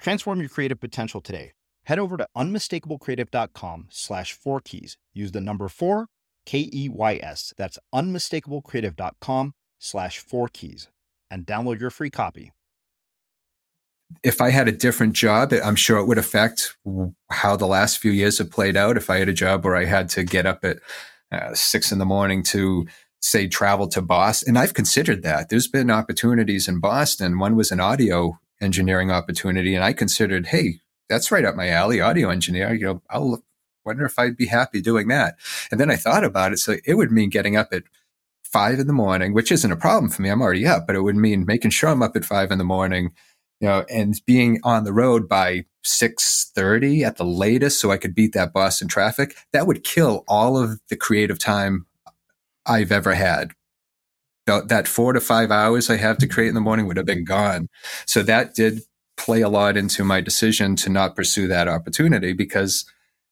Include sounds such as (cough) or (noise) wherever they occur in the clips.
Transform your creative potential today. Head over to unmistakablecreative.com slash four keys. Use the number four, K E Y S. That's unmistakablecreative.com slash four keys and download your free copy. If I had a different job, I'm sure it would affect how the last few years have played out. If I had a job where I had to get up at uh, six in the morning to say travel to Boston, and I've considered that. There's been opportunities in Boston. One was an audio engineering opportunity. And I considered, hey, that's right up my alley, audio engineer. You know, I'll wonder if I'd be happy doing that. And then I thought about it. So it would mean getting up at five in the morning, which isn't a problem for me. I'm already up, but it would mean making sure I'm up at five in the morning, you know, and being on the road by 6:30 at the latest so I could beat that Boston traffic. That would kill all of the creative time I've ever had that four to five hours I have to create in the morning would have been gone. So that did play a lot into my decision to not pursue that opportunity because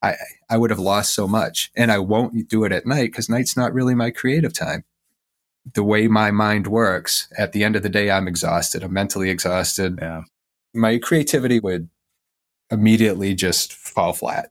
I, I would have lost so much. And I won't do it at night because night's not really my creative time. The way my mind works, at the end of the day, I'm exhausted. I'm mentally exhausted. Yeah. My creativity would immediately just fall flat.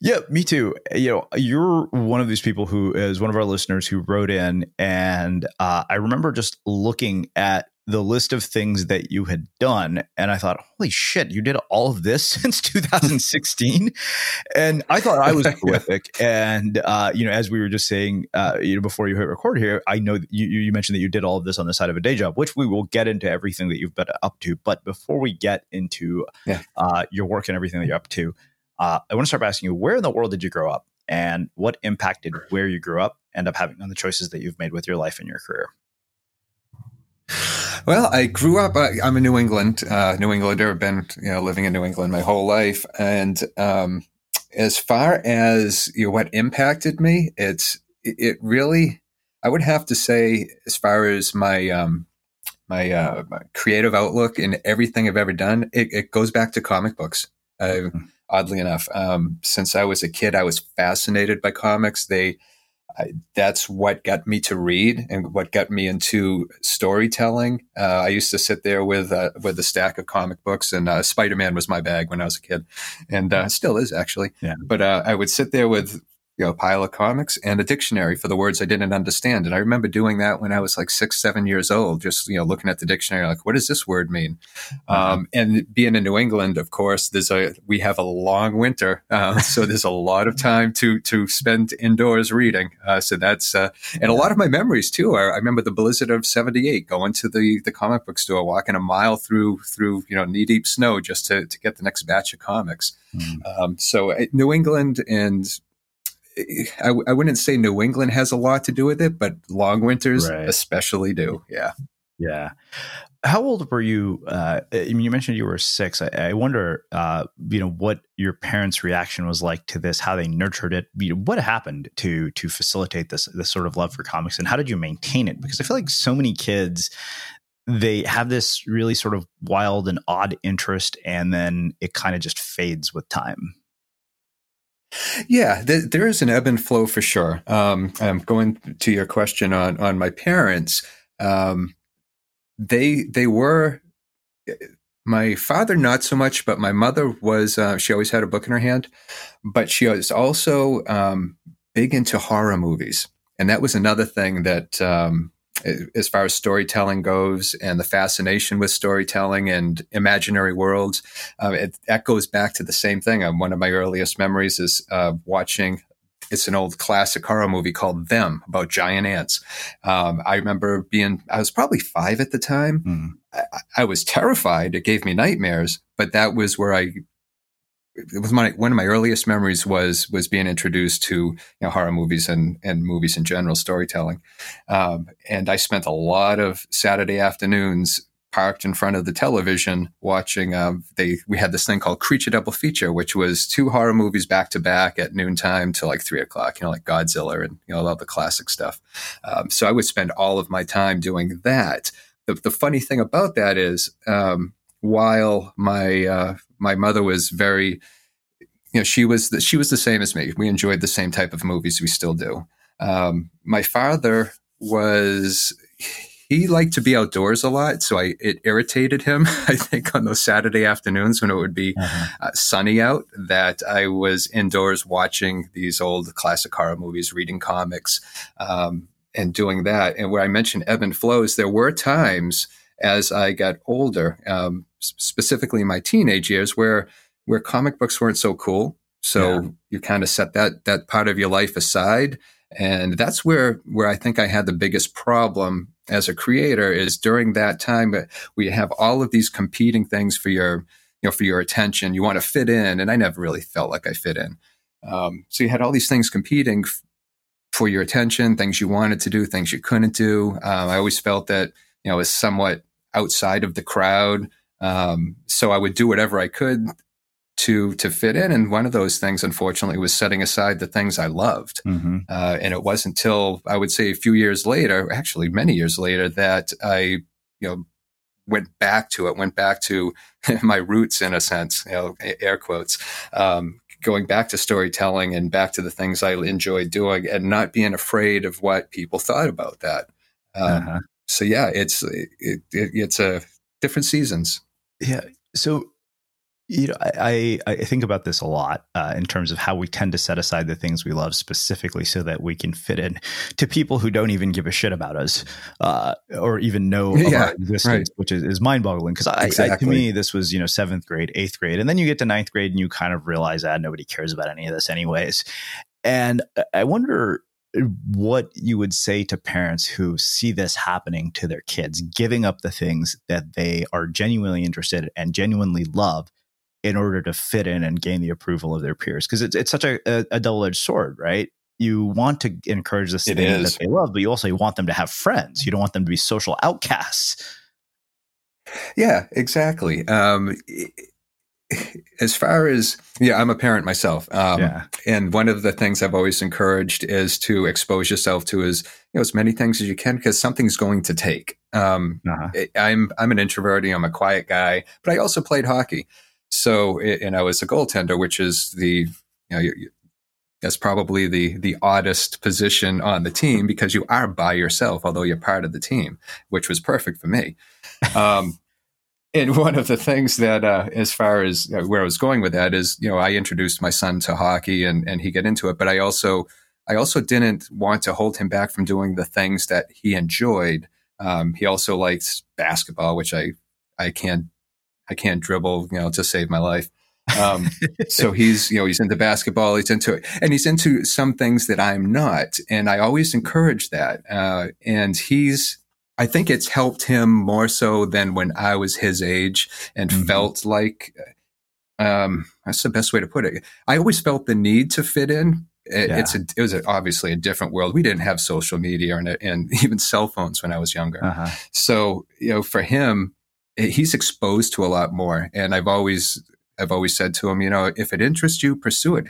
Yeah, me too. You know, you're one of these people who is one of our listeners who wrote in, and uh, I remember just looking at the list of things that you had done, and I thought, "Holy shit, you did all of this (laughs) since 2016!" and I thought I was (laughs) prolific. and uh, you know, as we were just saying, uh, you know, before you hit record here, I know you, you mentioned that you did all of this on the side of a day job, which we will get into everything that you've been up to. But before we get into yeah. uh, your work and everything that you're up to, uh, I want to start by asking you, where in the world did you grow up, and what impacted where you grew up end up having on the choices that you've made with your life and your career? Well, I grew up. I, am a New England, uh, New Englander. I've been, you know, living in New England my whole life. And um, as far as you know, what impacted me, it's it really. I would have to say, as far as my um, my, uh, my creative outlook and everything I've ever done, it, it goes back to comic books. Mm-hmm. Oddly enough, um, since I was a kid, I was fascinated by comics. They I, that's what got me to read and what got me into storytelling. Uh, I used to sit there with uh, with a stack of comic books, and uh, Spider Man was my bag when I was a kid, and uh, still is actually. Yeah. But uh, I would sit there with you know, a pile of comics and a dictionary for the words I didn't understand. And I remember doing that when I was like six, seven years old, just, you know, looking at the dictionary, like, what does this word mean? Mm-hmm. Um, and being in New England, of course, there's a, we have a long winter. Uh, (laughs) so there's a lot of time to, to spend indoors reading. Uh, so that's, uh, and a lot of my memories too are, I remember the blizzard of 78, going to the, the comic book store, walking a mile through, through, you know, knee deep snow just to, to get the next batch of comics. Mm-hmm. Um, so uh, New England and I, I wouldn't say New England has a lot to do with it, but long winters right. especially do. Yeah. Yeah. How old were you? Uh, I mean, you mentioned you were six. I, I wonder, uh, you know, what your parents' reaction was like to this, how they nurtured it. You know, what happened to to facilitate this this sort of love for comics, and how did you maintain it? Because I feel like so many kids they have this really sort of wild and odd interest, and then it kind of just fades with time. Yeah, th- there is an ebb and flow for sure. Um, I'm going to your question on on my parents. Um, they they were my father not so much, but my mother was. Uh, she always had a book in her hand, but she was also um, big into horror movies, and that was another thing that um, as far as storytelling goes and the fascination with storytelling and imaginary worlds. Uh, it, that goes back to the same thing. Um, one of my earliest memories is uh, watching. It's an old classic horror movie called Them about giant ants. Um, I remember being, I was probably five at the time. Mm. I, I was terrified. It gave me nightmares, but that was where I it was my one of my earliest memories was was being introduced to you know, horror movies and and movies in general storytelling, um, and I spent a lot of Saturday afternoons parked in front of the television watching. Um, they we had this thing called Creature Double Feature, which was two horror movies back to back at noontime till like three o'clock. You know, like Godzilla and you know all the classic stuff. Um, so I would spend all of my time doing that. The, the funny thing about that is. Um, while my uh, my mother was very, you know, she was the, she was the same as me. We enjoyed the same type of movies. We still do. Um, my father was he liked to be outdoors a lot, so I it irritated him. (laughs) I think on those Saturday afternoons when it would be uh-huh. uh, sunny out, that I was indoors watching these old classic horror movies, reading comics, um, and doing that. And where I mentioned ebb and flows, there were times as I got older, um, specifically in my teenage years, where where comic books weren't so cool. So yeah. you kind of set that that part of your life aside, and that's where where I think I had the biggest problem as a creator is during that time we have all of these competing things for your you know for your attention. You want to fit in, and I never really felt like I fit in. Um, so you had all these things competing f- for your attention, things you wanted to do, things you couldn't do. Um, I always felt that you know was somewhat outside of the crowd. Um, so I would do whatever I could to to fit in. And one of those things, unfortunately, was setting aside the things I loved. Mm-hmm. Uh, and it wasn't until I would say a few years later, actually many years later, that I you know went back to it, went back to (laughs) my roots in a sense, you know, air quotes. Um, going back to storytelling and back to the things I enjoyed doing and not being afraid of what people thought about that. Um, uh-huh so yeah, it's it, it, it's a different seasons. Yeah. So you know, I, I think about this a lot uh, in terms of how we tend to set aside the things we love specifically so that we can fit in to people who don't even give a shit about us uh, or even know (laughs) yeah, our existence, right. which is, is mind boggling. Because exactly. to me, this was you know seventh grade, eighth grade, and then you get to ninth grade and you kind of realize that nobody cares about any of this anyways. And I wonder what you would say to parents who see this happening to their kids, giving up the things that they are genuinely interested in and genuinely love in order to fit in and gain the approval of their peers. Because it's, it's such a, a, a double edged sword, right? You want to encourage this thing that they love, but you also want them to have friends. You don't want them to be social outcasts. Yeah, exactly. Um, as far as yeah i'm a parent myself um, yeah. and one of the things i've always encouraged is to expose yourself to as you know as many things as you can because something's going to take um, uh-huh. i'm i'm an introvert i'm a quiet guy but i also played hockey so and i was a goaltender which is the you know you, that's probably the the oddest position on the team because you are by yourself although you're part of the team which was perfect for me um, and (laughs) one of the things that, uh, as far as uh, where I was going with that is, you know, I introduced my son to hockey and, and he got into it, but I also, I also didn't want to hold him back from doing the things that he enjoyed. Um, he also likes basketball, which I, I can't, I can't dribble, you know, to save my life. Um, (laughs) so he's, you know, he's into basketball, he's into it, and he's into some things that I'm not. And I always encourage that. Uh, and he's, I think it's helped him more so than when I was his age and mm-hmm. felt like, um, that's the best way to put it. I always felt the need to fit in. It, yeah. It's a, it was a, obviously a different world. We didn't have social media and, and (laughs) even cell phones when I was younger. Uh-huh. So, you know, for him, eh, he's exposed to a lot more. And I've always, I've always said to him, you know, if it interests you, pursue it.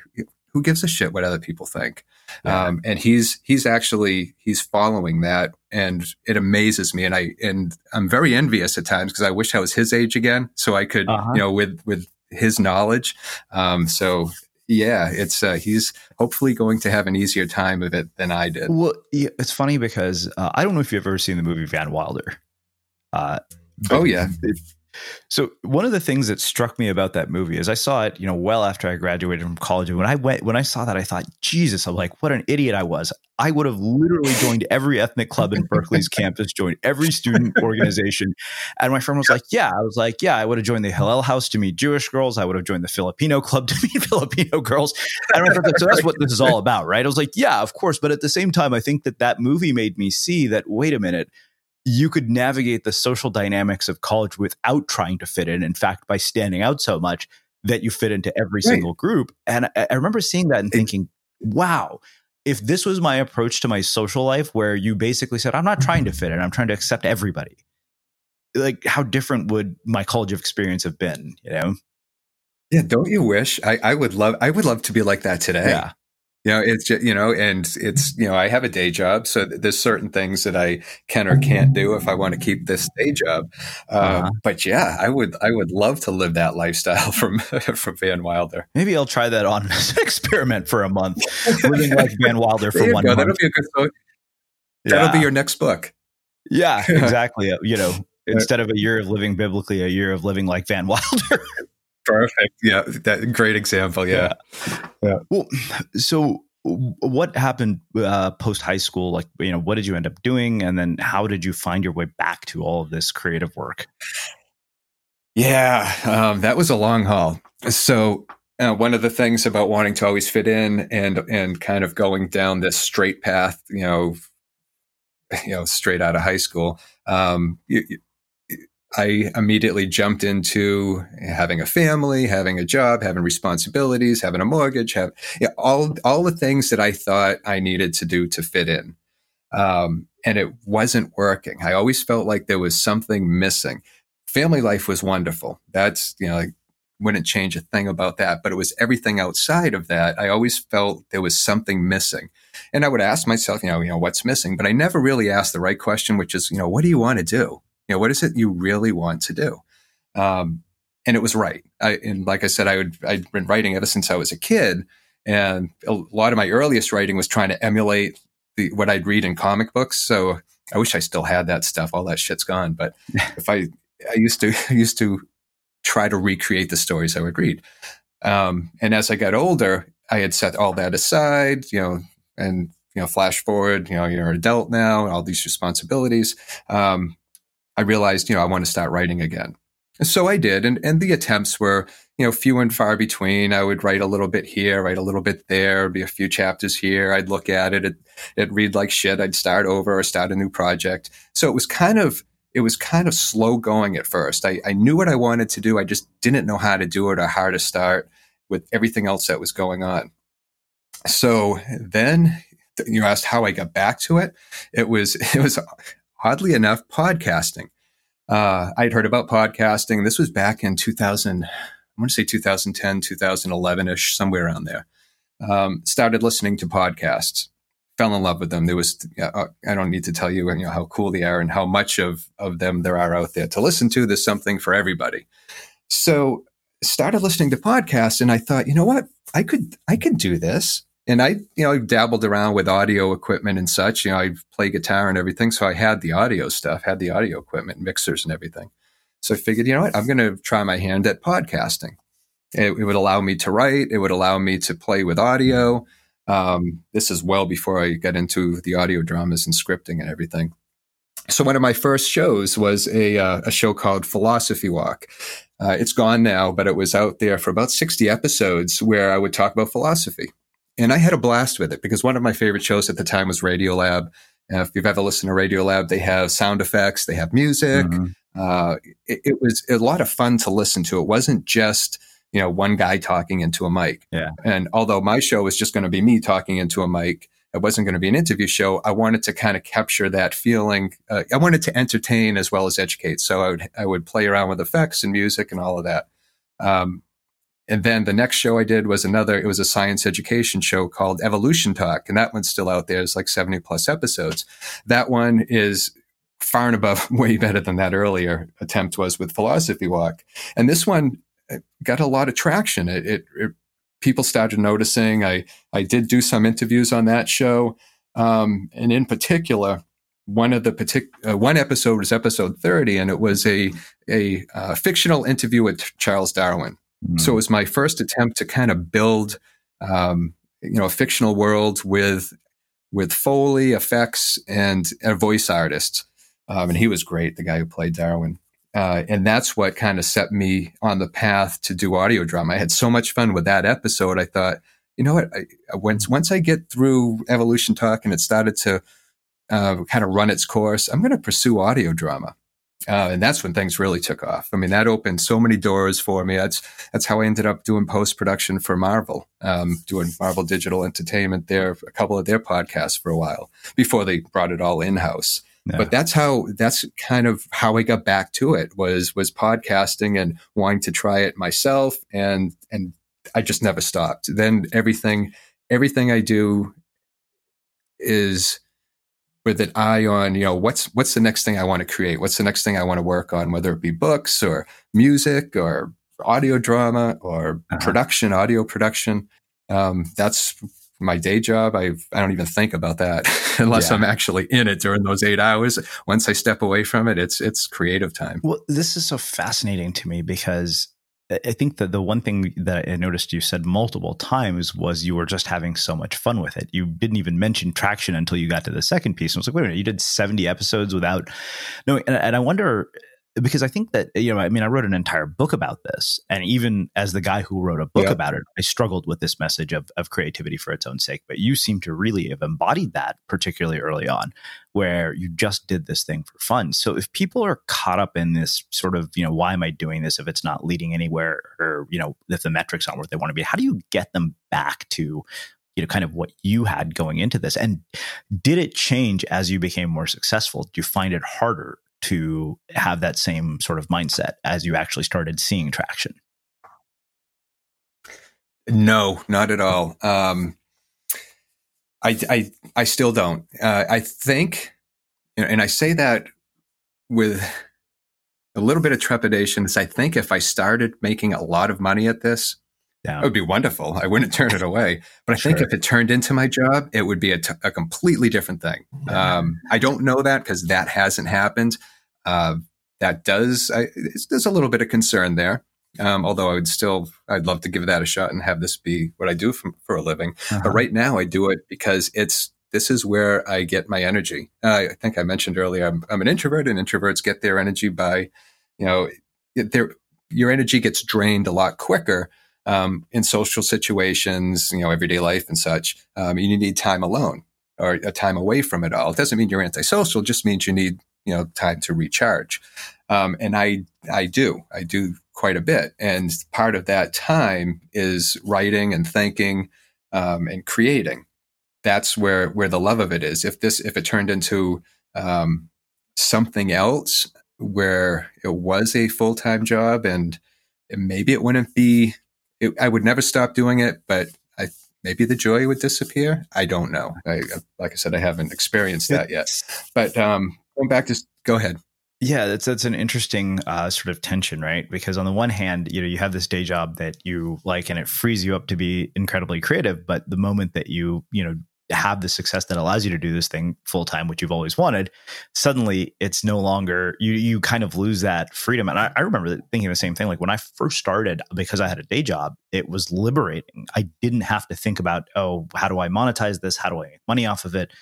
Who gives a shit what other people think? Yeah. Um, and he's he's actually he's following that, and it amazes me. And I and I'm very envious at times because I wish I was his age again, so I could uh-huh. you know with with his knowledge. Um, so yeah, it's uh, he's hopefully going to have an easier time of it than I did. Well, yeah, it's funny because uh, I don't know if you've ever seen the movie Van Wilder. Uh, oh yeah, so one of the things that struck me about that movie is I saw it, you know, well after I graduated from college. And when I went, when I saw that, I thought, Jesus, I'm like, what an idiot I was. I would have literally joined every ethnic club in Berkeley's (laughs) campus, joined every student organization. And my friend was like, yeah, I was like, yeah, I would have joined the Hillel House to meet Jewish girls. I would have joined the Filipino club to (laughs) meet Filipino girls. And my friend like, so that's what this is all about, right? I was like, yeah, of course. But at the same time, I think that that movie made me see that, wait a minute, you could navigate the social dynamics of college without trying to fit in. In fact, by standing out so much that you fit into every right. single group. And I, I, remember seeing that and thinking, wow, if this was my approach to my social life, where you basically said, I'm not trying to fit in, I'm trying to accept everybody, like how different would my college experience have been, you know? Yeah, don't you wish? I, I would love I would love to be like that today. Yeah. You know it's just, you know and it's you know i have a day job so there's certain things that i can or can't do if i want to keep this day job. Um, uh-huh. but yeah i would i would love to live that lifestyle (laughs) from from van wilder. Maybe i'll try that on an (laughs) experiment for a month. (laughs) Living like van wilder for one go. month. that'll be a good book. That'll be your next book. Yeah exactly. You know instead of a year of living biblically a year of living like van wilder Perfect. Yeah, that great example. Yeah. yeah. yeah. Well, so what happened uh, post high school? Like, you know, what did you end up doing, and then how did you find your way back to all of this creative work? Yeah, um, that was a long haul. So uh, one of the things about wanting to always fit in and and kind of going down this straight path, you know, you know, straight out of high school, um, you, I immediately jumped into having a family, having a job, having responsibilities, having a mortgage, have you know, all all the things that I thought I needed to do to fit in, um, and it wasn't working. I always felt like there was something missing. Family life was wonderful. That's you know, I wouldn't change a thing about that. But it was everything outside of that. I always felt there was something missing, and I would ask myself, you know, you know, what's missing? But I never really asked the right question, which is, you know, what do you want to do? You know, what is it you really want to do? Um, and it was right. I, and like I said, I would, I'd been writing ever since I was a kid. And a lot of my earliest writing was trying to emulate the, what I'd read in comic books. So I wish I still had that stuff. All that shit's gone. But (laughs) if I, I used to, I (laughs) used to try to recreate the stories I would read. Um, and as I got older, I had set all that aside, you know, and, you know, flash forward, you know, you're an adult now, all these responsibilities. Um, I realized, you know, I want to start writing again. So I did. And, and the attempts were, you know, few and far between. I would write a little bit here, write a little bit there, be a few chapters here. I'd look at it. It, it'd read like shit. I'd start over or start a new project. So it was kind of, it was kind of slow going at first. I, I knew what I wanted to do. I just didn't know how to do it or how to start with everything else that was going on. So then you asked how I got back to it. It was, (laughs) it was oddly enough, podcasting. Uh, I'd heard about podcasting. This was back in 2000, I want to say 2010, 2011 ish, somewhere around there. Um, started listening to podcasts, fell in love with them. There was, uh, I don't need to tell you, you know, how cool they are and how much of, of them there are out there to listen to. There's something for everybody. So started listening to podcasts and I thought, you know what? I could, I could do this and I, you know, dabbled around with audio equipment and such. You know, I play guitar and everything, so I had the audio stuff, had the audio equipment, mixers and everything. So I figured, you know what, I'm going to try my hand at podcasting. It, it, would allow me to write. It would allow me to play with audio. Um, this is well before I got into the audio dramas and scripting and everything. So one of my first shows was a, uh, a show called Philosophy Walk. Uh, it's gone now, but it was out there for about 60 episodes where I would talk about philosophy and I had a blast with it because one of my favorite shows at the time was Radiolab. Uh, if you've ever listened to Radiolab, they have sound effects, they have music. Mm-hmm. Uh, it, it, was a lot of fun to listen to. It wasn't just you know one guy talking into a mic. Yeah. And although my show was just going to be me talking into a mic, it wasn't going to be an interview show. I wanted to kind of capture that feeling. Uh, I wanted to entertain as well as educate. So I would I would play around with effects and music and all of that. Um, and then the next show I did was another, it was a science education show called Evolution Talk. And that one's still out there. It's like 70 plus episodes. That one is far and above (laughs) way better than that earlier attempt was with Philosophy Walk. And this one uh, got a lot of traction. It, it, it people started noticing. I, I did do some interviews on that show. Um, and in particular, one of the particular uh, one episode was episode 30 and it was a a uh, fictional interview with Charles Darwin so it was my first attempt to kind of build, um, you know, a fictional world with with Foley effects and a voice artist. Um, and he was great, the guy who played Darwin. Uh, and that's what kind of set me on the path to do audio drama. I had so much fun with that episode. I thought, you know what? I, once once I get through Evolution Talk and it started to uh, kind of run its course, I'm going to pursue audio drama. Uh, and that's when things really took off. I mean, that opened so many doors for me. That's that's how I ended up doing post production for Marvel, um, doing Marvel Digital Entertainment there, a couple of their podcasts for a while before they brought it all in house. Yeah. But that's how that's kind of how I got back to it was was podcasting and wanting to try it myself, and and I just never stopped. Then everything everything I do is with an eye on, you know, what's what's the next thing I want to create? What's the next thing I want to work on, whether it be books or music or audio drama or uh-huh. production, audio production. Um, that's my day job. I I don't even think about that (laughs) unless yeah. I'm actually in it during those eight hours. Once I step away from it, it's it's creative time. Well, this is so fascinating to me because I think that the one thing that I noticed you said multiple times was you were just having so much fun with it. You didn't even mention traction until you got to the second piece. And I was like, wait a minute, you did 70 episodes without knowing. And, and I wonder because I think that you know, I mean, I wrote an entire book about this, and even as the guy who wrote a book about it, I struggled with this message of of creativity for its own sake. But you seem to really have embodied that, particularly early on, where you just did this thing for fun. So if people are caught up in this sort of, you know, why am I doing this if it's not leading anywhere, or you know, if the metrics aren't what they want to be, how do you get them back to you know kind of what you had going into this and did it change as you became more successful do you find it harder to have that same sort of mindset as you actually started seeing traction? No, not at all. Um, I, I, I still don't. Uh, I think, and I say that with a little bit of trepidation. Is I think if I started making a lot of money at this, yeah. it would be wonderful. I wouldn't turn it away. But I sure. think if it turned into my job, it would be a, t- a completely different thing. Yeah. Um, I don't know that because that hasn't happened. Uh, that does, I, there's a little bit of concern there. Um, although I would still, I'd love to give that a shot and have this be what I do for, for a living. Uh-huh. But right now I do it because it's, this is where I get my energy. Uh, I think I mentioned earlier, I'm, I'm, an introvert and introverts get their energy by, you know, their, your energy gets drained a lot quicker um, in social situations, you know, everyday life and such. Um, you need time alone or a time away from it all. It doesn't mean you're antisocial; just means you need you know time to recharge. Um, and I I do I do quite a bit, and part of that time is writing and thinking um, and creating. That's where where the love of it is. If this if it turned into um, something else where it was a full time job and maybe it wouldn't be it, I would never stop doing it, but I maybe the joy would disappear. I don't know. I, like I said, I haven't experienced that yet. But um, going back to go ahead. Yeah, that's that's an interesting uh, sort of tension, right? Because on the one hand, you know, you have this day job that you like, and it frees you up to be incredibly creative. But the moment that you, you know, have the success that allows you to do this thing full time, which you've always wanted, suddenly it's no longer you. You kind of lose that freedom. And I, I remember thinking the same thing. Like when I first started, because I had a day job, it was liberating. I didn't have to think about, oh, how do I monetize this? How do I make money off of it?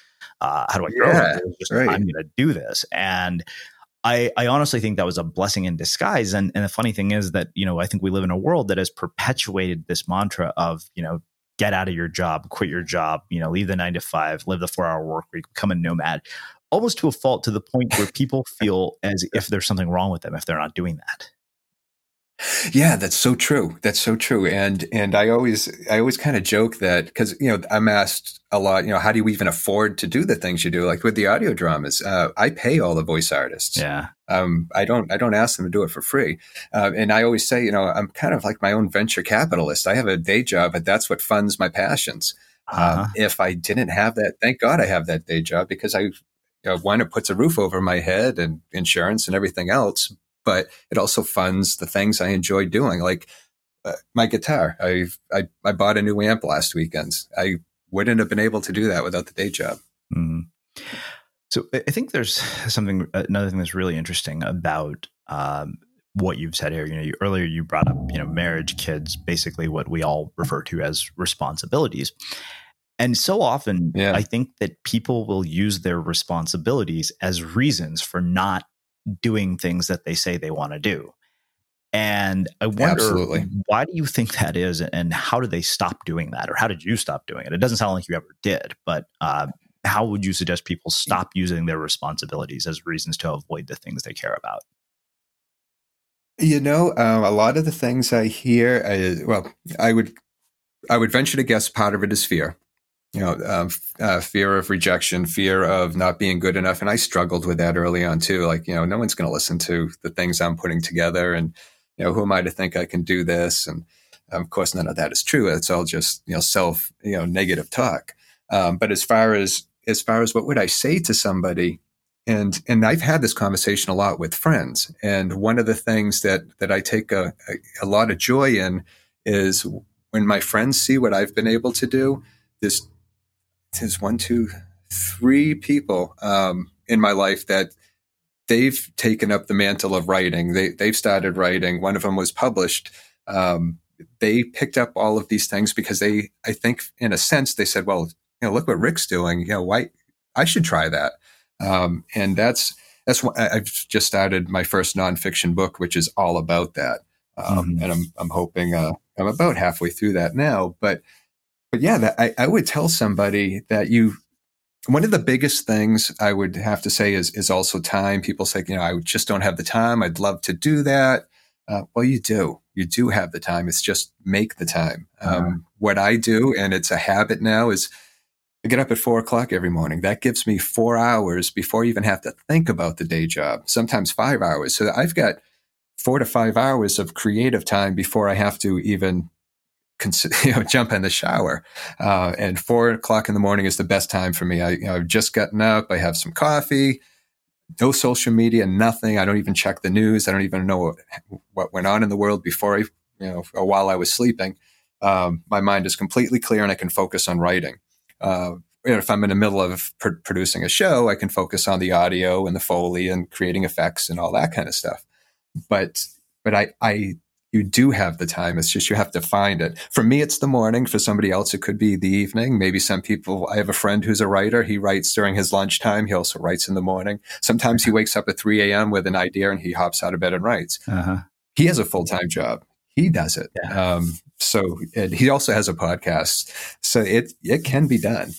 Uh, how do I grow yeah, it? Just, right. I'm going to do this. And I, I honestly think that was a blessing in disguise. And, and the funny thing is that, you know, I think we live in a world that has perpetuated this mantra of, you know, get out of your job, quit your job, you know, leave the nine to five, live the four hour work week, become a nomad, almost to a fault to the point where people (laughs) feel as if there's something wrong with them if they're not doing that. Yeah, that's so true. That's so true. And and I always I always kind of joke that because you know I'm asked a lot. You know, how do you even afford to do the things you do? Like with the audio dramas, uh, I pay all the voice artists. Yeah. Um, I don't I don't ask them to do it for free. Uh, and I always say, you know, I'm kind of like my own venture capitalist. I have a day job, but that's what funds my passions. Um, uh-huh. Um, if I didn't have that, thank God I have that day job because I, you know, one, it puts a roof over my head and insurance and everything else but it also funds the things I enjoy doing, like uh, my guitar. I, I I bought a new amp last weekend. I wouldn't have been able to do that without the day job. Mm-hmm. So I think there's something another thing that's really interesting about um, what you've said here. You know, you, earlier you brought up you know marriage, kids, basically what we all refer to as responsibilities. And so often, yeah. I think that people will use their responsibilities as reasons for not doing things that they say they want to do. And I wonder Absolutely. why do you think that is, and how did they stop doing that, or how did you stop doing it? It doesn't sound like you ever did, but uh, how would you suggest people stop using their responsibilities as reasons to avoid the things they care about? You know, um, a lot of the things I hear, uh, well, I would, I would venture to guess part of it is fear you know, um, uh, fear of rejection, fear of not being good enough. And I struggled with that early on too. Like, you know, no one's going to listen to the things I'm putting together. And, you know, who am I to think I can do this? And of course, none of that is true. It's all just you know self you know negative talk. Um, but as far as as far as what would I say to somebody, and and I've had this conversation a lot with friends, and one of the things that that I take a, a, a lot of joy in is when my friends see what I've been able to do. This there's one, two, three people um, in my life that they've taken up the mantle of writing. They they've started writing. One of them was published. Um, they picked up all of these things because they, I think, in a sense, they said, "Well, you know, look what Rick's doing. You know, why I should try that." Um, and that's that's what I've just started my first nonfiction book, which is all about that. Um, mm-hmm. And I'm I'm hoping uh, I'm about halfway through that now. But but yeah, that, I, I would tell somebody that you one of the biggest things I would have to say is is also time. People say, you know, I just don't have the time. I'd love to do that. Uh, well, you do. You do have the time. It's just make the time. Um. What I do, and it's a habit now, is I get up at four o'clock every morning. That gives me four hours before I even have to think about the day job. Sometimes five hours. So I've got four to five hours of creative time before I have to even (laughs) you know, jump in the shower. Uh, and four o'clock in the morning is the best time for me. I, you know, I've just gotten up. I have some coffee, no social media, nothing. I don't even check the news. I don't even know what, what went on in the world before I, you know, while I was sleeping. Um, my mind is completely clear and I can focus on writing. Uh, if I'm in the middle of pr- producing a show, I can focus on the audio and the foley and creating effects and all that kind of stuff. But but I I you do have the time. It's just you have to find it. For me, it's the morning. For somebody else, it could be the evening. Maybe some people, I have a friend who's a writer. He writes during his lunchtime. He also writes in the morning. Sometimes he wakes up at 3 a.m. with an idea and he hops out of bed and writes. Uh-huh. He has a full time job. He does it. Yeah. Um, so he also has a podcast. So it, it can be done.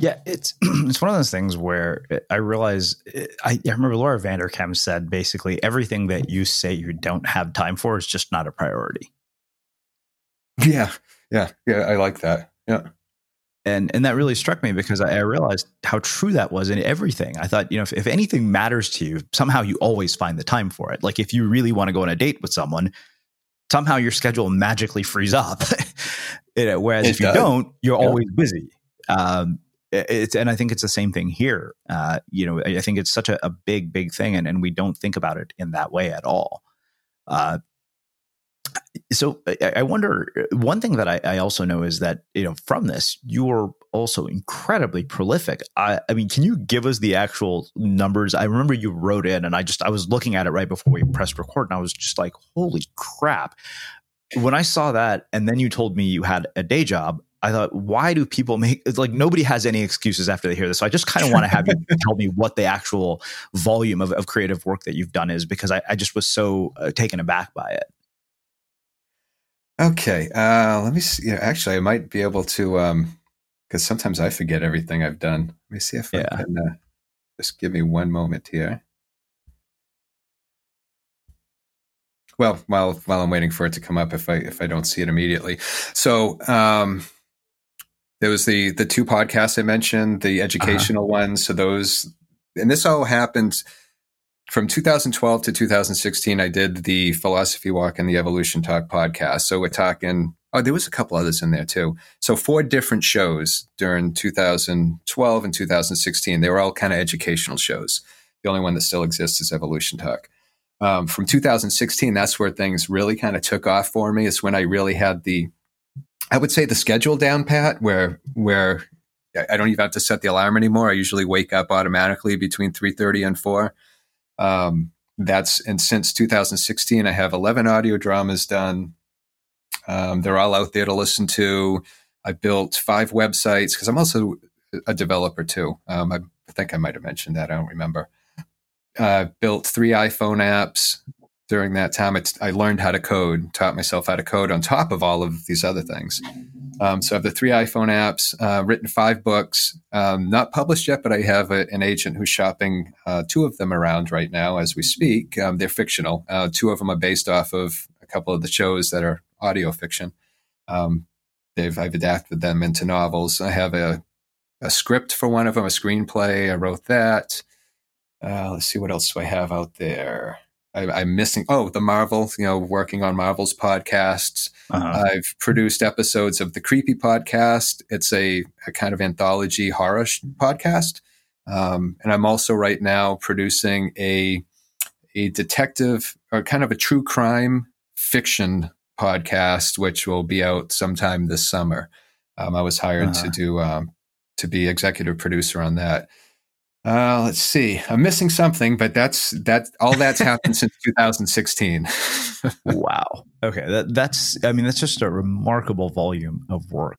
Yeah, it's (clears throat) it's one of those things where I realize I, I remember Laura Vanderkam said basically everything that you say you don't have time for is just not a priority. Yeah, yeah, yeah. I like that. Yeah, and and that really struck me because I, I realized how true that was in everything. I thought, you know, if, if anything matters to you, somehow you always find the time for it. Like if you really want to go on a date with someone, somehow your schedule magically frees up. (laughs) Whereas it if you does. don't, you're yeah. always busy um, it's and I think it's the same thing here. Uh, you know, I think it's such a, a, big, big thing, and, and we don't think about it in that way at all. Uh, so I, I, wonder. One thing that I, I, also know is that you know from this you're also incredibly prolific. I, I, mean, can you give us the actual numbers? I remember you wrote in, and I just I was looking at it right before we pressed record, and I was just like, "Holy crap!" When I saw that, and then you told me you had a day job, I thought, why do people make it's (laughs) like nobody has any excuses after they hear this? So I just kind of want to have you (laughs) tell me what the actual volume of, of creative work that you've done is because I, I just was so uh, taken aback by it. Okay, uh, let me see. Yeah, actually, I might be able to um because sometimes I forget everything I've done. Let me see if yeah. I can uh, just give me one moment here. Well, while while I'm waiting for it to come up, if I if I don't see it immediately, so um, there was the the two podcasts I mentioned, the uh-huh. educational uh-huh. ones. So those, and this all happened from 2012 to 2016. I did the Philosophy Walk and the Evolution Talk podcast. So we're talking. Oh, there was a couple others in there too. So four different shows during 2012 and 2016. They were all kind of educational shows. The only one that still exists is Evolution Talk. Um, from 2016, that's where things really kind of took off for me. It's when I really had the I would say the schedule down pat where where I don't even have to set the alarm anymore. I usually wake up automatically between 3:30 and 4. Um, that's and since 2016 I have 11 audio dramas done. Um, they're all out there to listen to. I built five websites because I'm also a developer too. Um, I, think I might have mentioned that. I don't remember. Uh, built three iPhone apps, during that time, I learned how to code, taught myself how to code on top of all of these other things. Um, so I have the three iPhone apps, uh, written five books, um, not published yet, but I have a, an agent who's shopping uh, two of them around right now as we speak. Um, they're fictional. Uh, two of them are based off of a couple of the shows that are audio fiction. Um, they've I've adapted them into novels. I have a, a script for one of them, a screenplay. I wrote that. Uh, let's see what else do I have out there. I, am missing. Oh, the Marvel. You know, working on Marvel's podcasts. Uh-huh. I've produced episodes of the Creepy Podcast. It's a, a kind of anthology horror sh- podcast, um, and I'm also right now producing a a detective or kind of a true crime fiction podcast, which will be out sometime this summer. Um, I was hired uh-huh. to do um, to be executive producer on that. Uh, let's see. I'm missing something, but that's that. All that's happened since 2016. (laughs) wow. Okay. That, that's. I mean, that's just a remarkable volume of work.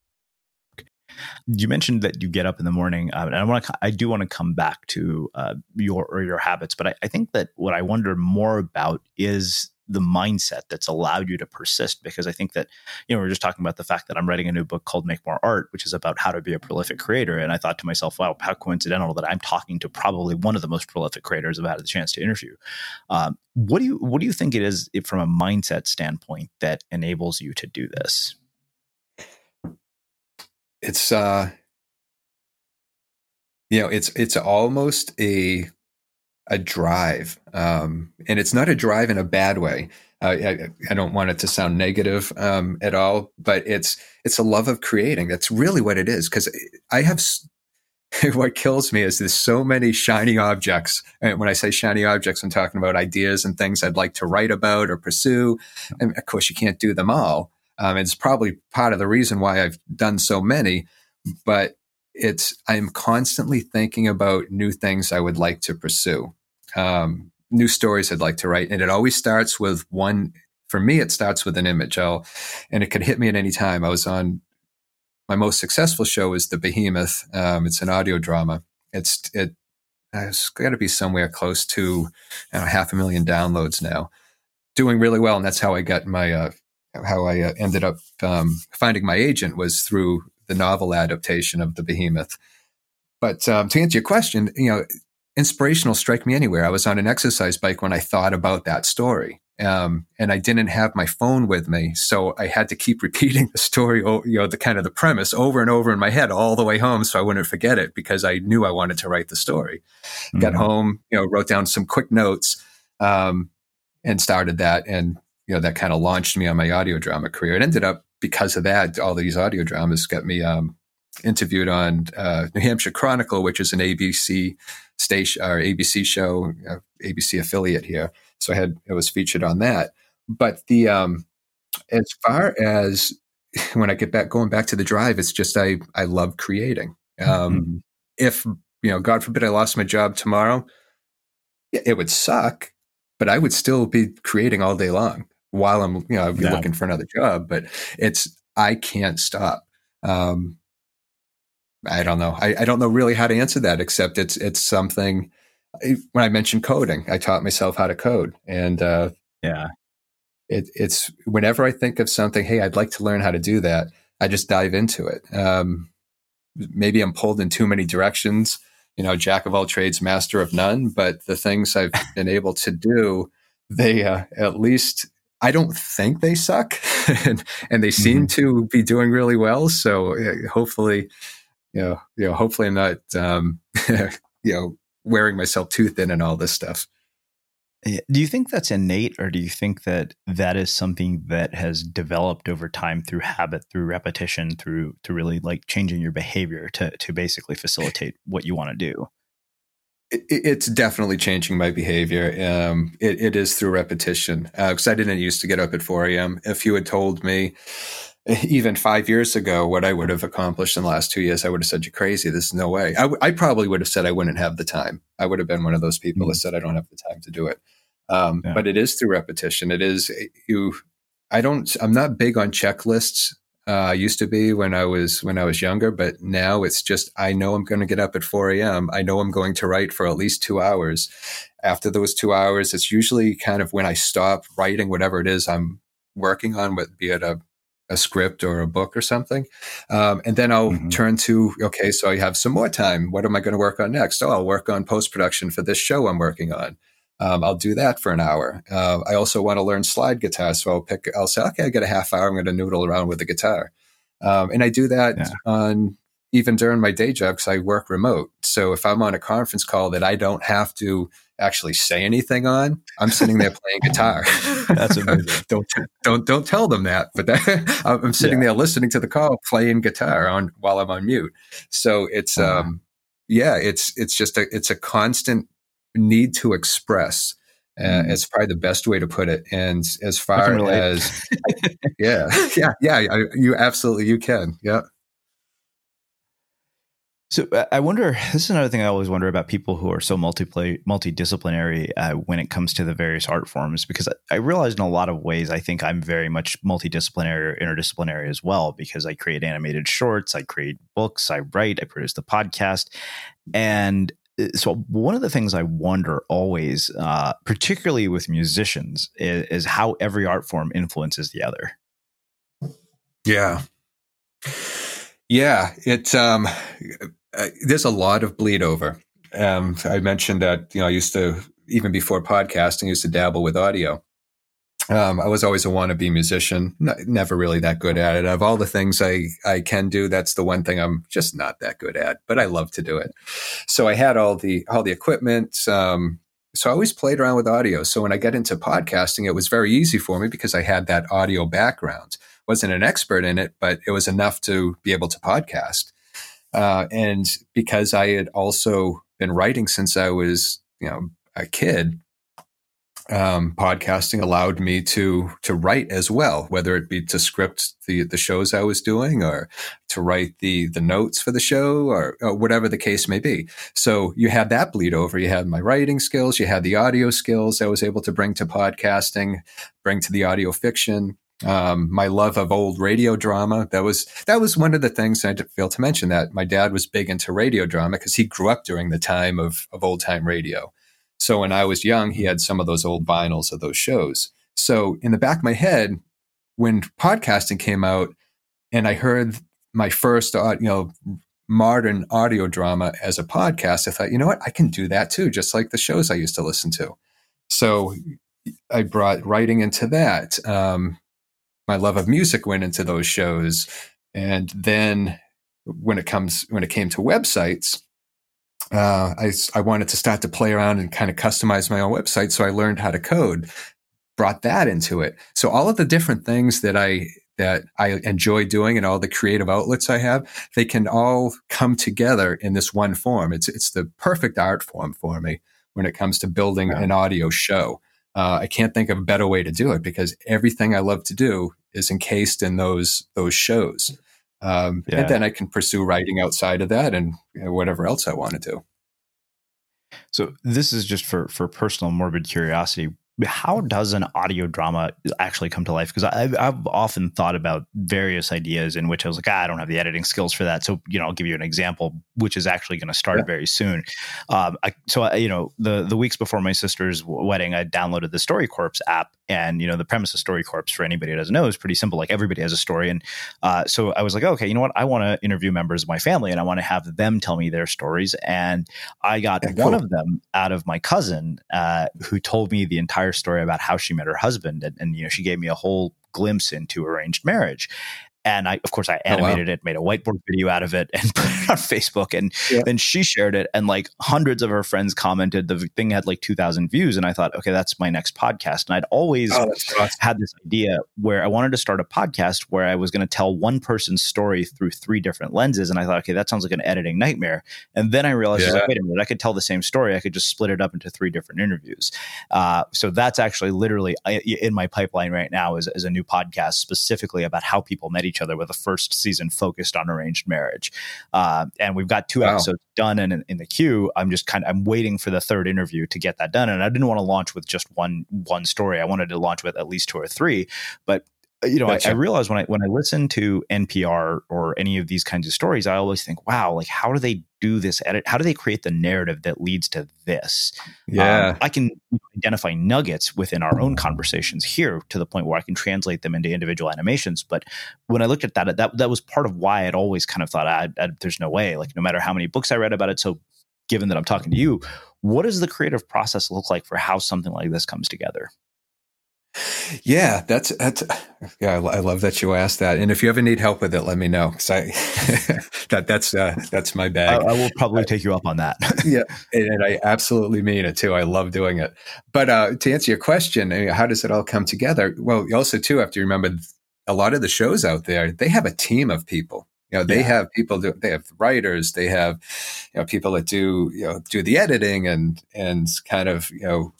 You mentioned that you get up in the morning, uh, and I want to. I do want to come back to uh, your or your habits, but I, I think that what I wonder more about is the mindset that's allowed you to persist because i think that you know we are just talking about the fact that i'm writing a new book called make more art which is about how to be a prolific creator and i thought to myself wow how coincidental that i'm talking to probably one of the most prolific creators i've had the chance to interview um, what do you what do you think it is from a mindset standpoint that enables you to do this it's uh you know it's it's almost a a drive, um, and it's not a drive in a bad way. Uh, I, I, don't want it to sound negative um, at all, but it's it's a love of creating. That's really what it is. Because I have (laughs) what kills me is there's so many shiny objects. And when I say shiny objects, I'm talking about ideas and things I'd like to write about or pursue. And of course, you can't do them all. Um, it's probably part of the reason why I've done so many. But it's I'm constantly thinking about new things I would like to pursue, um, new stories I'd like to write, and it always starts with one. For me, it starts with an image. I'll, and it could hit me at any time. I was on my most successful show is The Behemoth. Um, it's an audio drama. It's it it's got to be somewhere close to know, half a million downloads now. Doing really well, and that's how I got my uh, how I uh, ended up um, finding my agent was through the novel adaptation of The Behemoth. But um, to answer your question, you know, inspirational strike me anywhere. I was on an exercise bike when I thought about that story. Um, and I didn't have my phone with me, so I had to keep (laughs) repeating the story, you know, the kind of the premise over and over in my head all the way home, so I wouldn't forget it because I knew I wanted to write the story. Mm-hmm. Got home, you know, wrote down some quick notes, um, and started that, and you know, that kind of launched me on my audio drama career. It ended up because of that, all these audio dramas got me um, interviewed on uh, New Hampshire Chronicle, which is an ABC station or ABC show, uh, ABC affiliate here. So I had it was featured on that. But the um, as far as (laughs) when I get back going back to the drive, it's just I I love creating. Um, mm-hmm. If you know, God forbid, I lost my job tomorrow, it would suck, but I would still be creating all day long while I'm you know yeah. looking for another job. But it's I can't stop. Um, I don't know. I, I don't know really how to answer that, except it's it's something. When I mentioned coding, I taught myself how to code, and uh, yeah, it, it's whenever I think of something, hey, I'd like to learn how to do that. I just dive into it. Um, maybe I'm pulled in too many directions. You know, jack of all trades, master of none. But the things I've (laughs) been able to do, they uh, at least I don't think they suck, (laughs) and, and, they seem mm-hmm. to be doing really well. So hopefully, you know, you know, hopefully I'm not, um, (laughs) you know, wearing myself too thin and all this stuff. Do you think that's innate, or do you think that that is something that has developed over time through habit, through repetition, through to really like changing your behavior to to basically facilitate what you want to do? It's definitely changing my behavior. Um, it, it is through repetition because uh, I didn't used to get up at 4 a.m. If you had told me even five years ago what I would have accomplished in the last two years, I would have said, You're crazy. This is no way. I, w- I probably would have said I wouldn't have the time. I would have been one of those people mm-hmm. that said, I don't have the time to do it. Um, yeah. But it is through repetition. It is you. I don't. I'm not big on checklists uh, used to be when I was when I was younger, but now it's just I know I'm going to get up at 4 a.m. I know I'm going to write for at least two hours. After those two hours, it's usually kind of when I stop writing whatever it is I'm working on, be it a a script or a book or something. Um, and then I'll mm-hmm. turn to, okay, so I have some more time. What am I going to work on next? Oh, I'll work on post production for this show I'm working on. Um, I'll do that for an hour. Uh, I also want to learn slide guitar, so I'll pick. I'll say, okay, I got a half hour. I'm going to noodle around with the guitar, um, and I do that yeah. on even during my day job because I work remote. So if I'm on a conference call that I don't have to actually say anything on, I'm sitting there playing guitar. (laughs) That's amazing. (laughs) don't don't don't tell them that, but that, (laughs) I'm sitting yeah. there listening to the call, playing guitar on while I'm on mute. So it's uh-huh. um, yeah, it's it's just a it's a constant need to express. Uh, mm. It's probably the best way to put it. And as far as, (laughs) yeah, yeah, yeah, you absolutely you can. Yeah. So I wonder. This is another thing I always wonder about people who are so multi multidisciplinary uh, when it comes to the various art forms, because I, I realize in a lot of ways I think I'm very much multidisciplinary or interdisciplinary as well, because I create animated shorts, I create books, I write, I produce the podcast, and so one of the things I wonder always, uh, particularly with musicians, is, is, how every art form influences the other. Yeah, yeah. It um, there's a lot of bleed over. Um, I mentioned that you know I used to even before podcasting, I used to dabble with audio. Um, I was always a wannabe musician, never really that good at it. Of all the things I, I can do, that's the one thing I'm just not that good at, but I love to do it. So I had all the, all the equipment. Um, so I always played around with audio. So when I get into podcasting, it was very easy for me because I had that audio background. Wasn't an expert in it, but it was enough to be able to podcast. Uh, and because I had also been writing since I was, you know, a kid, um, podcasting allowed me to to write as well, whether it be to script the the shows I was doing or to write the the notes for the show or, or, whatever the case may be. So you had that bleed over. You had my writing skills, you had the audio skills I was able to bring to podcasting, bring to the audio fiction. Um, my love of old radio drama that was that was one of the things I failed to mention that my dad was big into radio drama because he grew up during the time of of old time radio. So when I was young, he had some of those old vinyls of those shows. So in the back of my head, when podcasting came out and I heard my first, uh, you know, modern audio drama as a podcast, I thought, you know what, I can do that too, just like the shows I used to listen to. So I brought writing into that. Um, my love of music went into those shows, and then when it comes when it came to websites, uh, I, I wanted to start to play around and kind of customize my own website. So I learned how to code, brought that into it. So all of the different things that I, that I enjoy doing and all the creative outlets I have, they can all come together in this one form. It's, it's the perfect art form for me when it comes to building yeah. an audio show. Uh, I can't think of a better way to do it because everything I love to do is encased in those, those shows. Um, yeah. And then I can pursue writing outside of that and you know, whatever else I want to do. So this is just for for personal morbid curiosity how does an audio drama actually come to life? Because I've, I've, often thought about various ideas in which I was like, ah, I don't have the editing skills for that. So, you know, I'll give you an example, which is actually going to start yeah. very soon. Um, I, so, I, you know, the the weeks before my sister's wedding, I downloaded the StoryCorps app, and you know, the premise of StoryCorps for anybody who doesn't know is pretty simple. Like everybody has a story, and uh, so I was like, okay, you know what? I want to interview members of my family, and I want to have them tell me their stories. And I got yeah, one cool. of them out of my cousin, uh, who told me the entire entire story about how she met her husband, and, and you know she gave me a whole glimpse into arranged marriage, and I, of course, I animated oh, wow. it, made a whiteboard video out of it, (laughs) and put it on Facebook. And yeah. then she shared it, and like hundreds of her friends commented. The thing had like two thousand views, and I thought, okay, that's my next podcast. And I'd always oh, had this idea where I wanted to start a podcast where I was going to tell one person's story through three different lenses. And I thought, okay, that sounds like an editing nightmare. And then I realized, yeah. like, wait a minute, I could tell the same story. I could just split it up into three different interviews. Uh, so that's actually literally in my pipeline right now is, is a new podcast specifically about how people met each other with a first season focused on arranged marriage. Uh, and we've got two wow. episodes done and in, in the queue. I'm just kind of I'm waiting for the third interview to get that done. And I didn't want to launch with just one one story. I wanted to launch with at least two or three. But you know, gotcha. I, I realize when I when I listen to NPR or any of these kinds of stories, I always think, wow, like how do they do this edit? How do they create the narrative that leads to this? Yeah, um, I can identify nuggets within our own conversations here to the point where I can translate them into individual animations. But when I looked at that, that that was part of why I'd always kind of thought, I, I, there's no way. Like no matter how many books I read about it, so given that I'm talking to you, what does the creative process look like for how something like this comes together? Yeah, that's that's yeah. I, love that you asked that. And if you ever need help with it, let me know. Cause I (laughs) that that's uh, that's my bag. I, I will probably take you up on that. (laughs) yeah, and, and, I absolutely mean it too. I love doing it. But uh, to answer your question, how does it all come together? Well, you also too have to remember a lot of the shows out there. They have a team of people. You know, they yeah. have people do, they have writers, they have, you know, people that do, you know, do the editing and, and kind of, you know,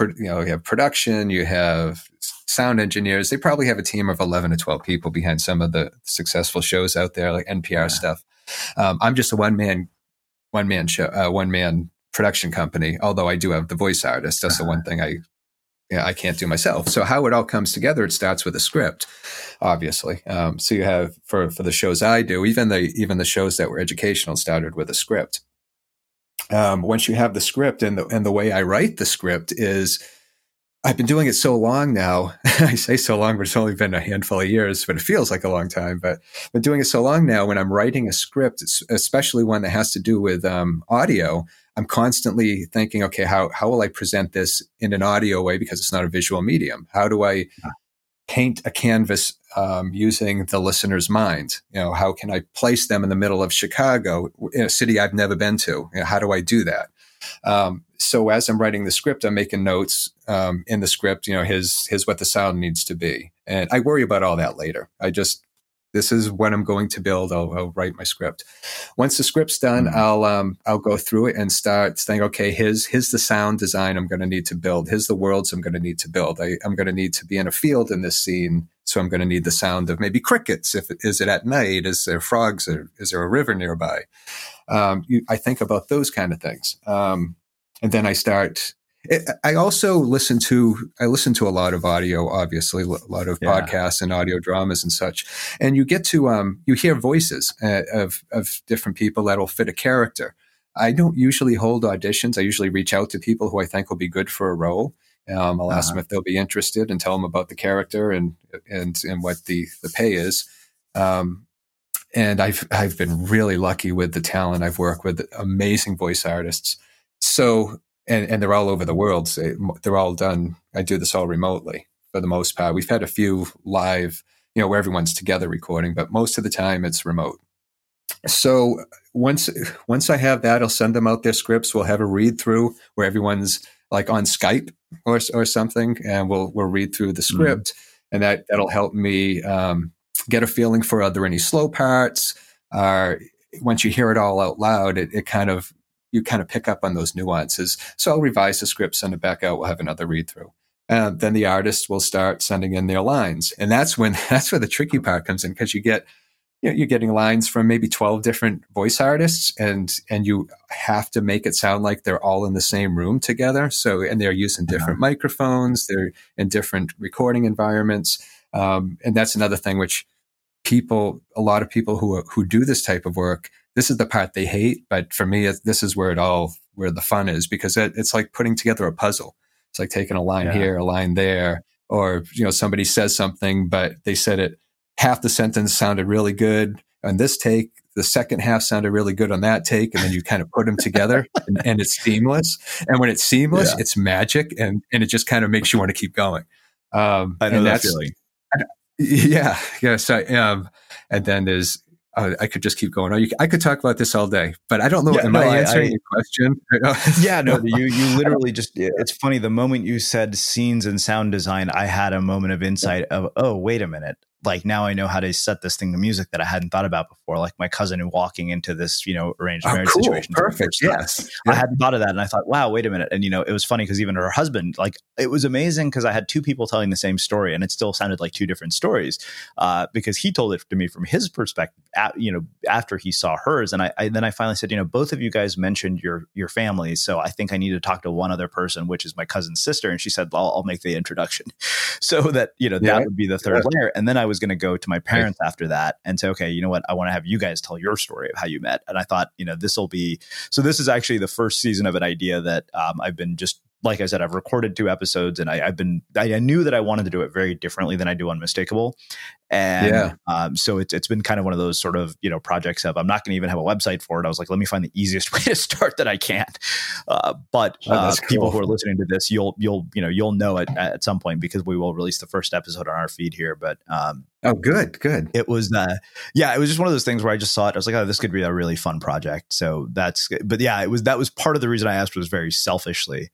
you know, you have production, you have sound engineers. They probably have a team of 11 to 12 people behind some of the successful shows out there, like NPR yeah. stuff. Um, I'm just a one man, one man show, uh, one man production company. Although I do have the voice artist. That's uh-huh. the one thing I, yeah, I can't do myself. So how it all comes together, it starts with a script, obviously. Um, so you have for for the shows I do, even the even the shows that were educational started with a script um, once you have the script and the, and the way I write the script is I've been doing it so long now. (laughs) I say so long, but it's only been a handful of years, but it feels like a long time. But I've been doing it so long now. When I'm writing a script, especially one that has to do with um, audio, I'm constantly thinking, okay, how how will I present this in an audio way because it's not a visual medium? How do I paint a canvas um, using the listener's mind. You know, how can I place them in the middle of Chicago, in a city I've never been to? You know, how do I do that? Um, so as I'm writing the script, I'm making notes um, in the script. You know, his his what the sound needs to be, and I worry about all that later. I just this is what I'm going to build. I'll, I'll write my script. Once the script's done, mm-hmm. I'll um, I'll go through it and start saying, okay, here's here's the sound design I'm going to need to build. Here's the worlds I'm going to need to build. I, I'm going to need to be in a field in this scene, so I'm going to need the sound of maybe crickets. If is it at night? Is there frogs? Or is there a river nearby? Um, you, I think about those kind of things, um, and then I start I also listen to I listen to a lot of audio, obviously a lot of yeah. podcasts and audio dramas and such, and you get to um, you hear voices uh, of of different people that'll fit a character. I don't usually hold auditions. I usually reach out to people who I think will be good for a role. Um, I'll uh-huh. ask them if they'll be interested and tell them about the character and and and what the the pay is. Um, and I've I've been really lucky with the talent. I've worked with amazing voice artists. So and, and they're all over the world. So they're all done. I do this all remotely for the most part. We've had a few live, you know, where everyone's together recording, but most of the time it's remote. So once once I have that, I'll send them out their scripts. We'll have a read through where everyone's like on Skype or or something, and we'll we'll read through the mm-hmm. script, mm-hmm. and that that'll help me um, get a feeling for are there any slow parts. Uh, once you hear it all out loud, it, it kind of you kind of pick up on those nuances. So I'll revise the script, send it back out. We'll have another read through. Uh, then the artist will start sending in their lines, and that's when (laughs) that's where the tricky part comes in because you get you know, you're getting lines from maybe 12 different voice artists and and you have to make it sound like they're all in the same room together so and they're using different yeah. microphones they're in different recording environments um, and that's another thing which people a lot of people who who do this type of work this is the part they hate. But for me, this is where it all, where the fun is because it, it's like putting together a puzzle. It's like taking a line yeah. here, a line there, or, you know, somebody says something, but they said it half the sentence sounded really good on this take. The second half sounded really good on that take. And then you kind of put them together (laughs) and, and, it's seamless. And when it's seamless, yeah. it's magic and, and it just kind of makes you want to keep going. Um, I know that feeling. (laughs) Yeah. Yeah. So, um, and then there's uh, I could just keep going. Oh, you, I could talk about this all day, but I don't know. Yeah, am no, I answering I, your question? (laughs) yeah, no. You you literally just. It's funny. The moment you said scenes and sound design, I had a moment of insight of, oh, wait a minute like now I know how to set this thing to music that I hadn't thought about before. Like my cousin walking into this, you know, arranged oh, marriage cool. situation. Perfect. Yes. Yeah. I hadn't thought of that. And I thought, wow, wait a minute. And, you know, it was funny because even her husband, like it was amazing because I had two people telling the same story and it still sounded like two different stories uh, because he told it to me from his perspective, at, you know, after he saw hers. And I, I, then I finally said, you know, both of you guys mentioned your, your families. So I think I need to talk to one other person, which is my cousin's sister. And she said, well, I'll make the introduction (laughs) so that, you know, that would be the third yeah. layer. And then I was going to go to my parents parents right. after that and say, okay, you know what? I want to have you guys tell your story of how you met. And I thought, you know, this will be so. This is actually the first season of an idea that um, I've been just like I said, I've recorded two episodes, and I, have been I, I, knew that I wanted to do it very differently than I do Unmistakable, and yeah. um, so it's it's been kind of one of those sort of you know projects of I'm not going to even have a website for it. I was like, let me find the easiest (laughs) way to start that I can. Uh, but oh, uh, cool. people who are listening to this, you'll you'll you know you'll know it at some point because we will release the first episode on our feed here. But um, oh, good, good. It was uh, yeah, it was just one of those things where I just saw it. I was like, oh, this could be a really fun project. So that's but yeah, it was that was part of the reason I asked was very selfishly.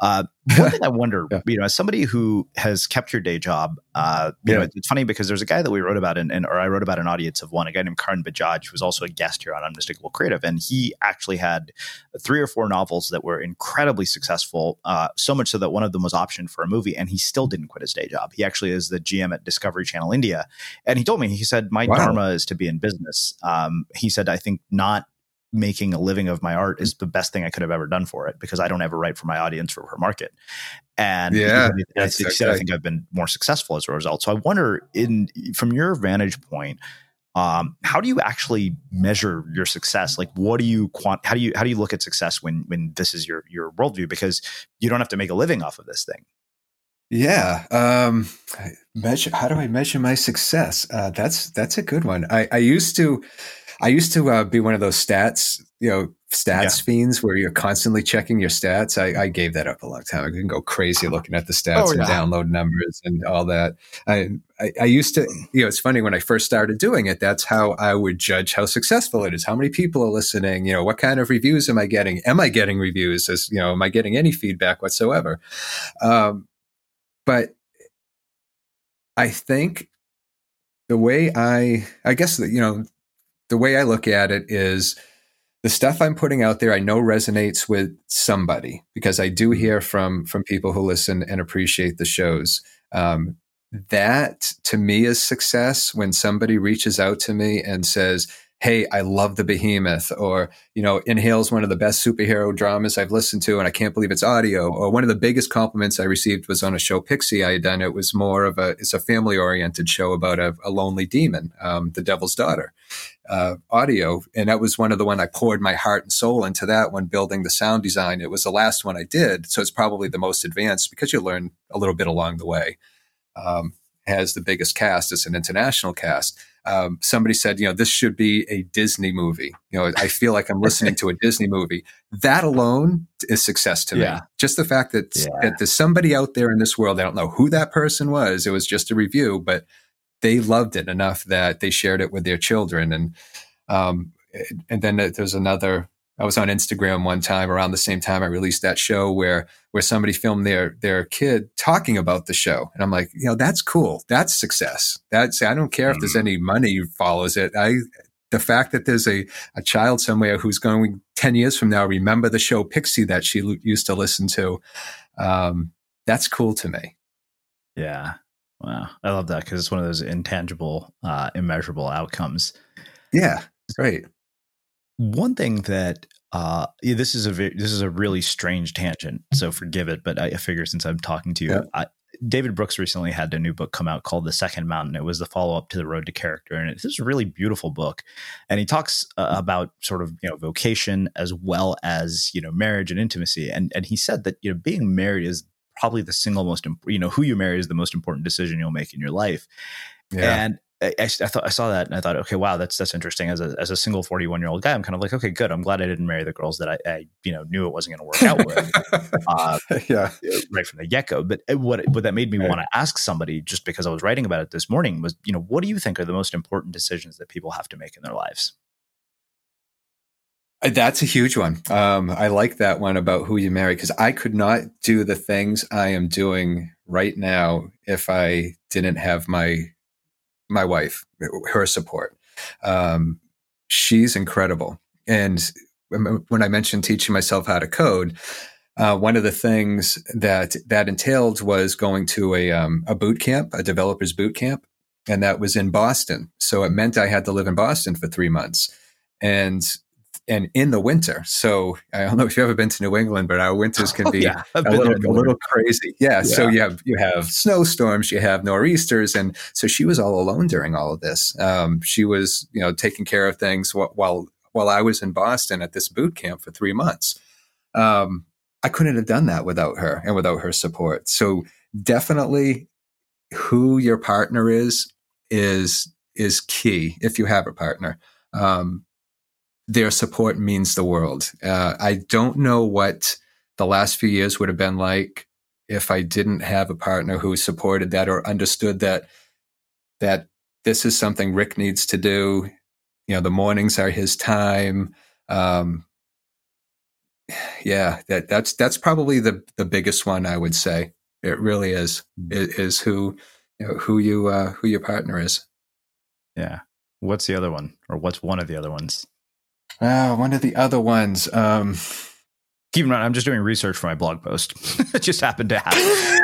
Uh, one (laughs) thing I wonder, yeah. you know, as somebody who has kept your day job, uh, you yeah. know, it's funny because there's a guy that we wrote about in, in, or I wrote about an audience of one, a guy named Karan Bajaj, who was also a guest here on Unmistakable Creative, and he actually had three or four novels that were incredibly successful, uh, so much so that one of them was optioned for a movie, and he still didn't quit his day job. He actually is the GM at Discovery Channel India, and he told me, he said, my wow. dharma is to be in business. Um, he said, I think not making a living of my art is the best thing I could have ever done for it because I don't ever write for my audience or for market. And yeah, I, think, okay. I think I've been more successful as a result. So I wonder, in from your vantage point, um, how do you actually measure your success? Like, what do you quant? How do you how do you look at success when when this is your your worldview? Because you don't have to make a living off of this thing. Yeah. Um, measure. How do I measure my success? Uh, that's that's a good one. I, I used to I used to uh, be one of those stats you know, stats yeah. fiends where you're constantly checking your stats. I, I, gave that up a long time. I can go crazy looking at the stats oh, yeah. and download numbers and all that. I, I, I, used to, you know, it's funny when I first started doing it, that's how I would judge how successful it is. How many people are listening? You know, what kind of reviews am I getting? Am I getting reviews? As, you know, am I getting any feedback whatsoever? Um, but I think the way I, I guess, that you know, the way I look at it is, the stuff I'm putting out there, I know resonates with somebody because I do mm-hmm. hear from from people who listen and appreciate the shows. Um, that to me is success when somebody reaches out to me and says, hey, I love the behemoth, or, you know, Inhale's one of the best superhero dramas I've listened to, and I can't believe it's audio. Or one of the biggest compliments I received was on a show Pixie I had done. It was more of a, it's a family oriented show about a, a lonely demon, um, the devil's daughter. Uh, audio. And that was one of the one I poured my heart and soul into that when building the sound design. It was the last one I did. So it's probably the most advanced because you learn a little bit along the way. Um, has the biggest cast. It's an international cast um, somebody said, you know, this should be a Disney movie. You know, I feel like I'm listening to a Disney movie. That alone is success to yeah. me. Just the fact that, yeah. that there's somebody out there in this world, I don't know who that person was. It was just a review, but they loved it enough that they shared it with their children. And, um, and then there's another I was on Instagram one time around the same time I released that show where where somebody filmed their their kid talking about the show, and I'm like, you know, that's cool. That's success. That's I don't care if there's mm-hmm. any money follows it. I the fact that there's a a child somewhere who's going ten years from now remember the show Pixie that she l- used to listen to. Um, that's cool to me. Yeah. Wow. I love that because it's one of those intangible, uh, immeasurable outcomes. Yeah. Great. One thing that uh, yeah, this is a this is a really strange tangent, so forgive it. But I figure since I'm talking to you, yeah. I, David Brooks recently had a new book come out called The Second Mountain. It was the follow up to The Road to Character, and it's a really beautiful book. And he talks uh, about sort of you know vocation as well as you know marriage and intimacy. And and he said that you know being married is probably the single most you know who you marry is the most important decision you'll make in your life. Yeah. And I, I, thought I saw that and I thought, okay, wow, that's that's interesting. As a as a single forty one year old guy, I'm kind of like, okay, good. I'm glad I didn't marry the girls that I, I you know knew it wasn't going to work out with, (laughs) uh, yeah, right from the get go. But what what that made me right. want to ask somebody, just because I was writing about it this morning, was you know, what do you think are the most important decisions that people have to make in their lives? Uh, that's a huge one. Um, I like that one about who you marry because I could not do the things I am doing right now if I didn't have my my wife, her support. Um, she's incredible. And when I mentioned teaching myself how to code, uh, one of the things that that entailed was going to a um, a boot camp, a developers boot camp, and that was in Boston. So it meant I had to live in Boston for three months. And and in the winter. So I don't know if you've ever been to New England, but our winters can (laughs) be yeah, a, little, a little crazy. Yeah, yeah, So you have you have snowstorms, you have nor'easters, and so she was all alone during all of this. Um, she was you know taking care of things while while I was in Boston at this boot camp for three months. Um, I couldn't have done that without her and without her support. So definitely, who your partner is is is key if you have a partner. Um, their support means the world. Uh, I don't know what the last few years would have been like if I didn't have a partner who supported that or understood that that this is something Rick needs to do. You know, the mornings are his time. Um, yeah, that that's that's probably the the biggest one I would say. It really is. It is who you know, who you uh, who your partner is. Yeah. What's the other one, or what's one of the other ones? Uh, one of the other ones. Um, Keep in mind, I'm just doing research for my blog post. (laughs) it just happened to have,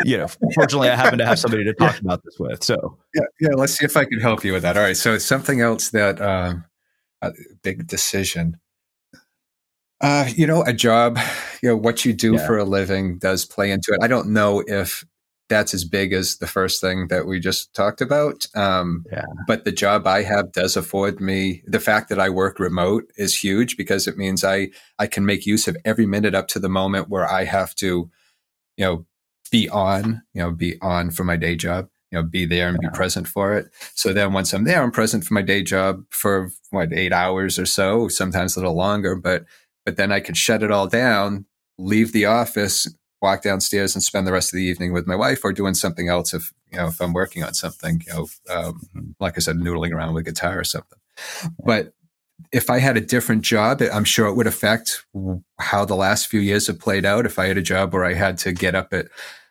you know, fortunately, I happen to have somebody to talk yeah. about this with. So, yeah, yeah. Let's see if I can help you with that. All right. So, something else that um, a big decision. Uh, you know, a job, you know, what you do yeah. for a living does play into it. I don't know if that's as big as the first thing that we just talked about. Um, yeah. But the job I have does afford me the fact that I work remote is huge because it means I I can make use of every minute up to the moment where I have to, you know, be on, you know, be on for my day job. you know be there and be present for it. So then once I'm there, I'm present for my day job for what eight hours or so, sometimes a little longer. But but then I can shut it all down, leave the office, walk downstairs, and spend the rest of the evening with my wife or doing something else. If you know if I'm working on something, you know, um, mm-hmm. like I said, noodling around with guitar or something. But if I had a different job, I'm sure it would affect how the last few years have played out. If I had a job where I had to get up at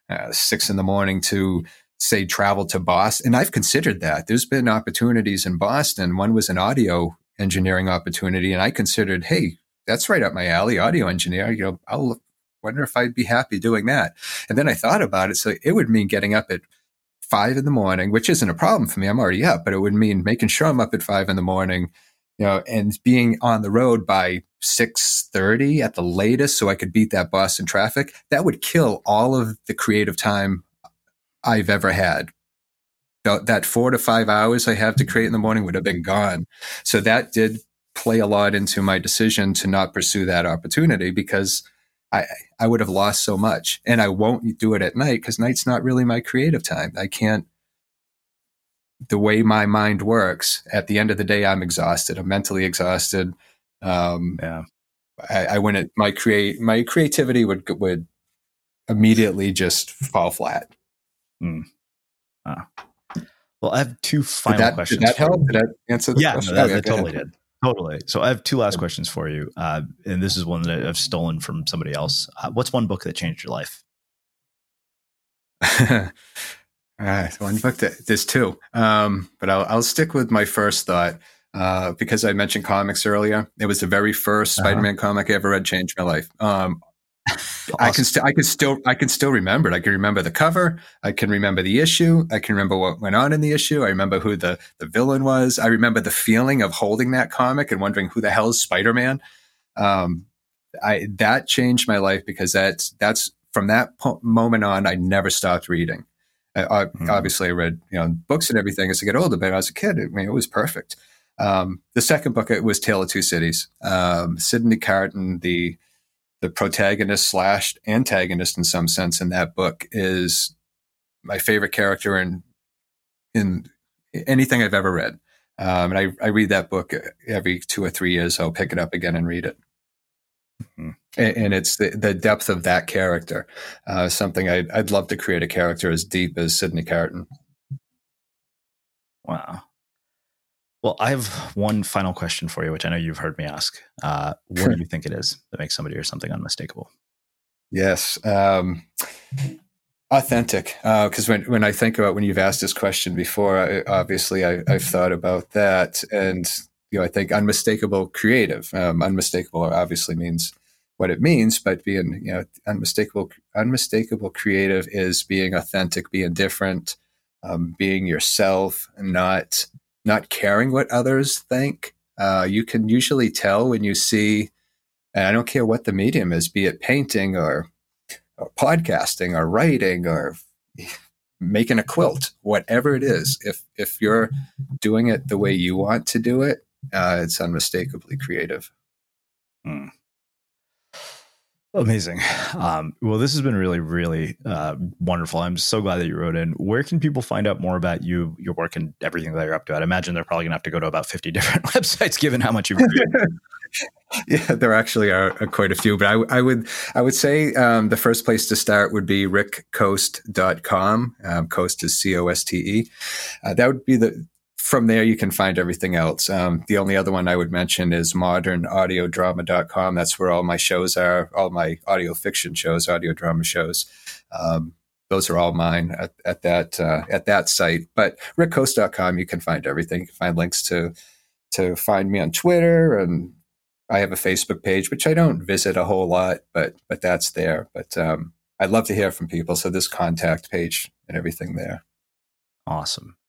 uh, six in the morning to say travel to Boston, and I've considered that. There's been opportunities in Boston. One was an audio engineering opportunity, and I considered, hey, that's right up my alley, audio engineer. You know, I'll wonder if I'd be happy doing that. And then I thought about it. So it would mean getting up at five in the morning, which isn't a problem for me. I'm already up, but it would mean making sure I'm up at five in the morning, you know, and being on the road by 6:30 at the latest so I could beat that bus Boston traffic, that would kill all of the creative time I've ever had. That 4 to 5 hours I have to create in the morning would have been gone. So that did play a lot into my decision to not pursue that opportunity because I I would have lost so much. And I won't do it at night because night's not really my creative time. I can't the way my mind works, at the end of the day, I'm exhausted. I'm mentally exhausted. Um, yeah, I, I wouldn't. My create my creativity would would immediately just fall flat. Mm. Ah. Well, I have two final did that, questions. Did that help? Did that answer the yeah, question? No, that, that totally did. Totally. So I have two last questions for you, uh, and this is one that I've stolen from somebody else. Uh, what's one book that changed your life? (laughs) All right, one book that there's two, um, but I'll, I'll stick with my first thought uh, because I mentioned comics earlier. It was the very 1st uh-huh. Spider-Man comic I ever read, changed my life. Um, awesome. (laughs) I can still, I can still, I can still remember it. I can remember the cover. I can remember the issue. I can remember what went on in the issue. I remember who the the villain was. I remember the feeling of holding that comic and wondering who the hell is Spider-Man. Um, I that changed my life because that's that's from that po- moment on, I never stopped reading. I, mm. Obviously, I read you know books and everything as I get older, but as a kid, I mean, it was perfect. Um, the second book it was Tale of Two Cities. Um, Sydney Carton, the the protagonist slash antagonist in some sense in that book, is my favorite character in in anything I've ever read. Um, and I, I read that book every two or three years. I'll pick it up again and read it. Mm-hmm. And, and, it's the, the, depth of that character. Uh, something I'd, I'd love to create a character as deep as Sydney Carton. Wow. Well, I have one final question for you, which I know you've heard me ask. Uh, what do you think it is that makes somebody or something unmistakable? Yes. Um, authentic. Because uh, when, when I think about when you've asked this question before, I, obviously I, have thought about that. And you know, I think unmistakable creative. Um, unmistakable obviously means what it means, but being, you know, unmistakable, unmistakable creative is being authentic, being different, um, being yourself, and not not caring what others think. Uh, you can usually tell when you see, and I don't care what the medium is, be it painting or, or podcasting or writing or (laughs) making a quilt, whatever it is. If if you're doing it the way you want to do it, uh, it's unmistakably creative. Hmm. Amazing. Um, well, this has been really, really uh, wonderful. I'm so glad that you wrote in. Where can people find out more about you, your work, and everything that you're up to? I'd imagine they're probably going to have to go to about 50 (laughs) different (laughs) websites, given how much you've (laughs) yeah, there actually are, are, quite a few, but I, I would I would say um, the first place to start would be rickcoste.com. Um, Coste is C O S T E. Uh, that would be the from there, you can find everything else. Um, the only other one I would mention is modernaudiodrama.com. That's where all my shows are, all my audio fiction shows, audio drama shows. Um, those are all mine at, at that uh, at that site. But rickcoste.com, you can find everything. You can find links to to find me on Twitter, and I have a Facebook page, which I don't visit a whole lot, but but that's there. But um, I'd love to hear from people. So this contact page and everything there. Awesome.